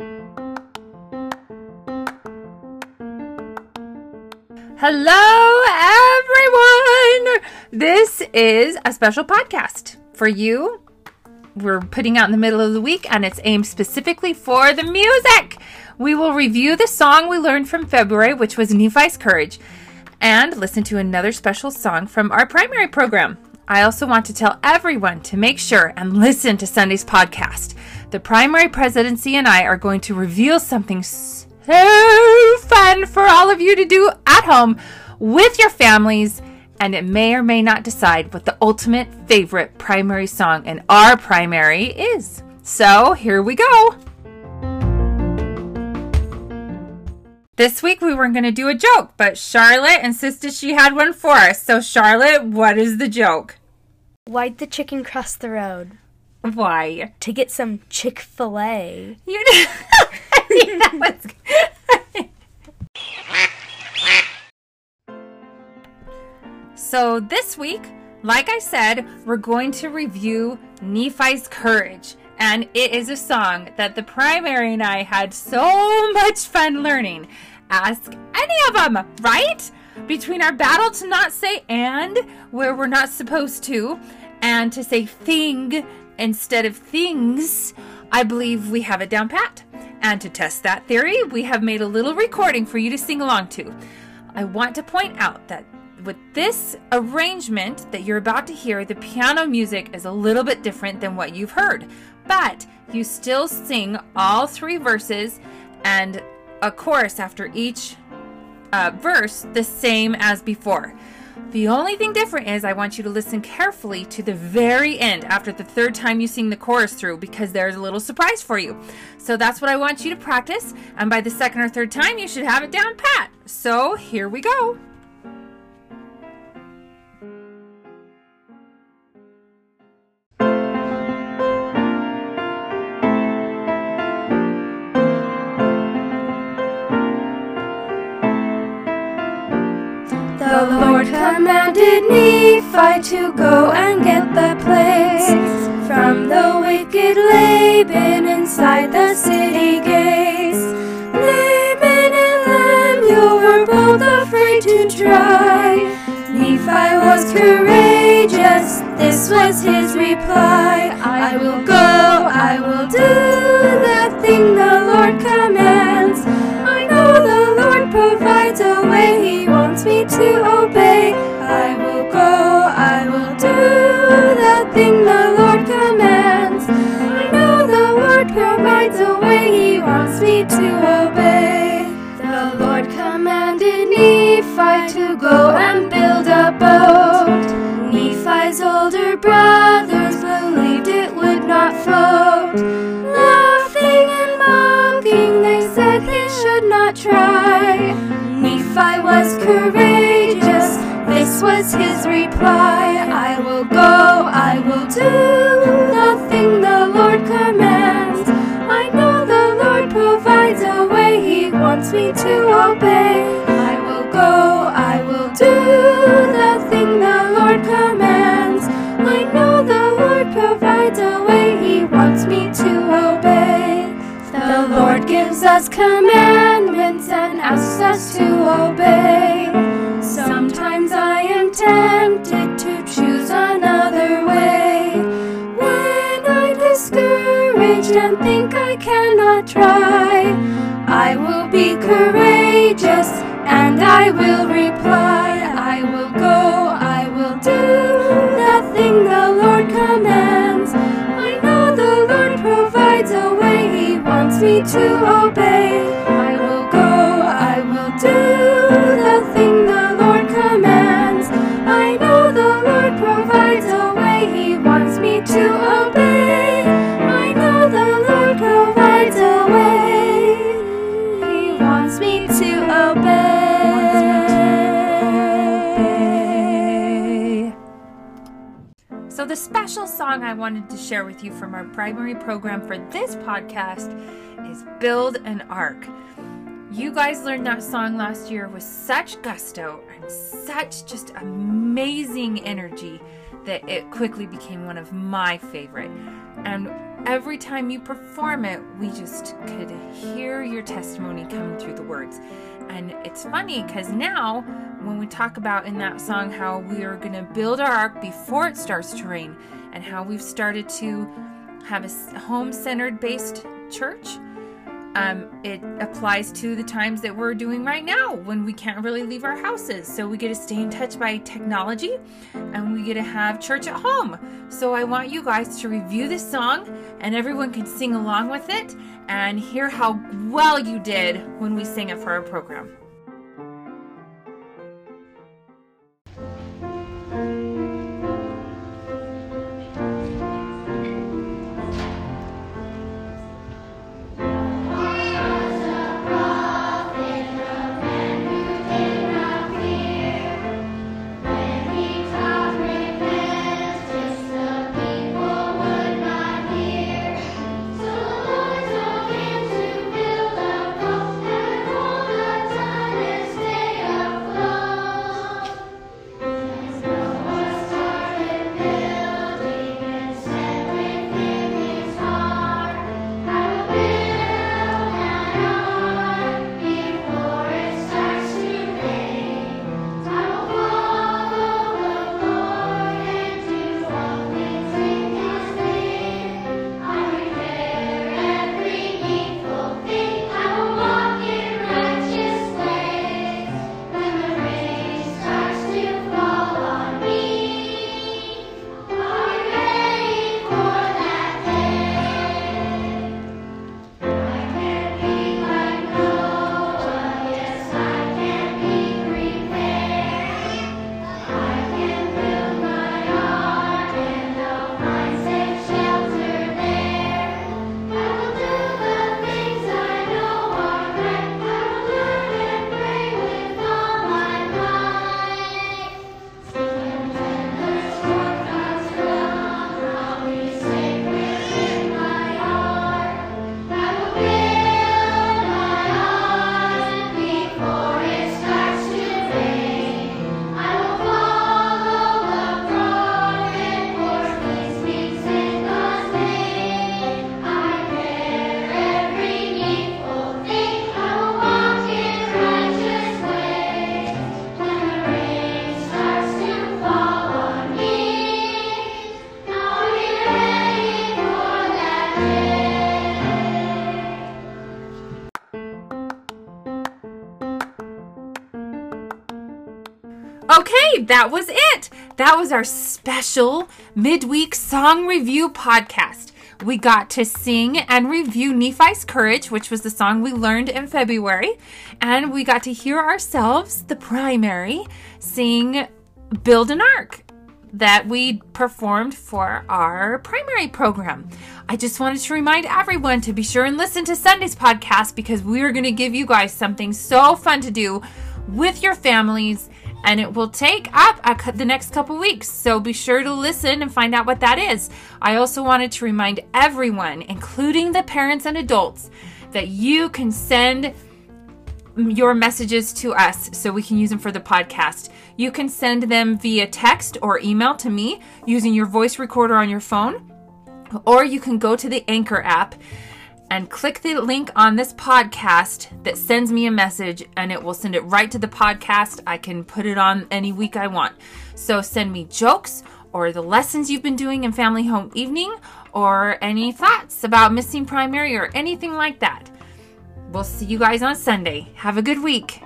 Hello, everyone! This is a special podcast for you. We're putting out in the middle of the week and it's aimed specifically for the music. We will review the song we learned from February, which was Nephi's Courage, and listen to another special song from our primary program. I also want to tell everyone to make sure and listen to Sunday's podcast. The primary presidency and I are going to reveal something so fun for all of you to do at home with your families, and it may or may not decide what the ultimate favorite primary song in our primary is. So here we go. This week we weren't going to do a joke, but Charlotte insisted she had one for us. So, Charlotte, what is the joke? Why'd the chicken cross the road? Why? To get some Chick fil A. You know, So, this week, like I said, we're going to review Nephi's Courage. And it is a song that the primary and I had so much fun learning. Ask any of them, right? Between our battle to not say and, where we're not supposed to, and to say thing instead of things, I believe we have it down pat. And to test that theory, we have made a little recording for you to sing along to. I want to point out that with this arrangement that you're about to hear, the piano music is a little bit different than what you've heard. But you still sing all three verses and a chorus after each uh, verse the same as before. The only thing different is I want you to listen carefully to the very end after the third time you sing the chorus through because there's a little surprise for you. So that's what I want you to practice, and by the second or third time, you should have it down pat. So here we go. The Lord commanded Nephi to go and get the plagues from the wicked Laban inside the city gates. Laman and Lemuel were both afraid to try. Nephi was courageous, this was his reply. I will go, I will do the thing obey. Was his reply. I will go, I will do the thing the Lord commands. I know the Lord provides a way, He wants me to obey. I will go, I will do the thing the Lord commands. I know the Lord provides a way, He wants me to obey. The Lord gives us commandments and asks us to obey. Cannot try, I will be courageous and I will reply. I will go, I will do the thing the Lord commands. I know the Lord provides a way, He wants me to obey. Special song I wanted to share with you from our primary program for this podcast is Build an Ark. You guys learned that song last year with such gusto and such just amazing energy that it quickly became one of my favorite. And every time you perform it, we just could hear your testimony coming through the words. And it's funny because now, when we talk about in that song how we are going to build our ark before it starts to rain, and how we've started to have a home centered based church, um, it applies to the times that we're doing right now when we can't really leave our houses. So we get to stay in touch by technology and we get to have church at home. So I want you guys to review this song and everyone can sing along with it and hear how well you did when we sing it for our program. Okay, that was it. That was our special midweek song review podcast. We got to sing and review Nephi's Courage, which was the song we learned in February. And we got to hear ourselves, the primary, sing Build an Ark that we performed for our primary program. I just wanted to remind everyone to be sure and listen to Sunday's podcast because we are going to give you guys something so fun to do with your families and it will take up a, the next couple weeks. So be sure to listen and find out what that is. I also wanted to remind everyone, including the parents and adults, that you can send your messages to us so we can use them for the podcast. You can send them via text or email to me using your voice recorder on your phone, or you can go to the Anchor app and click the link on this podcast that sends me a message and it will send it right to the podcast. I can put it on any week I want. So send me jokes or the lessons you've been doing in family home evening or any thoughts about missing primary or anything like that. We'll see you guys on Sunday. Have a good week.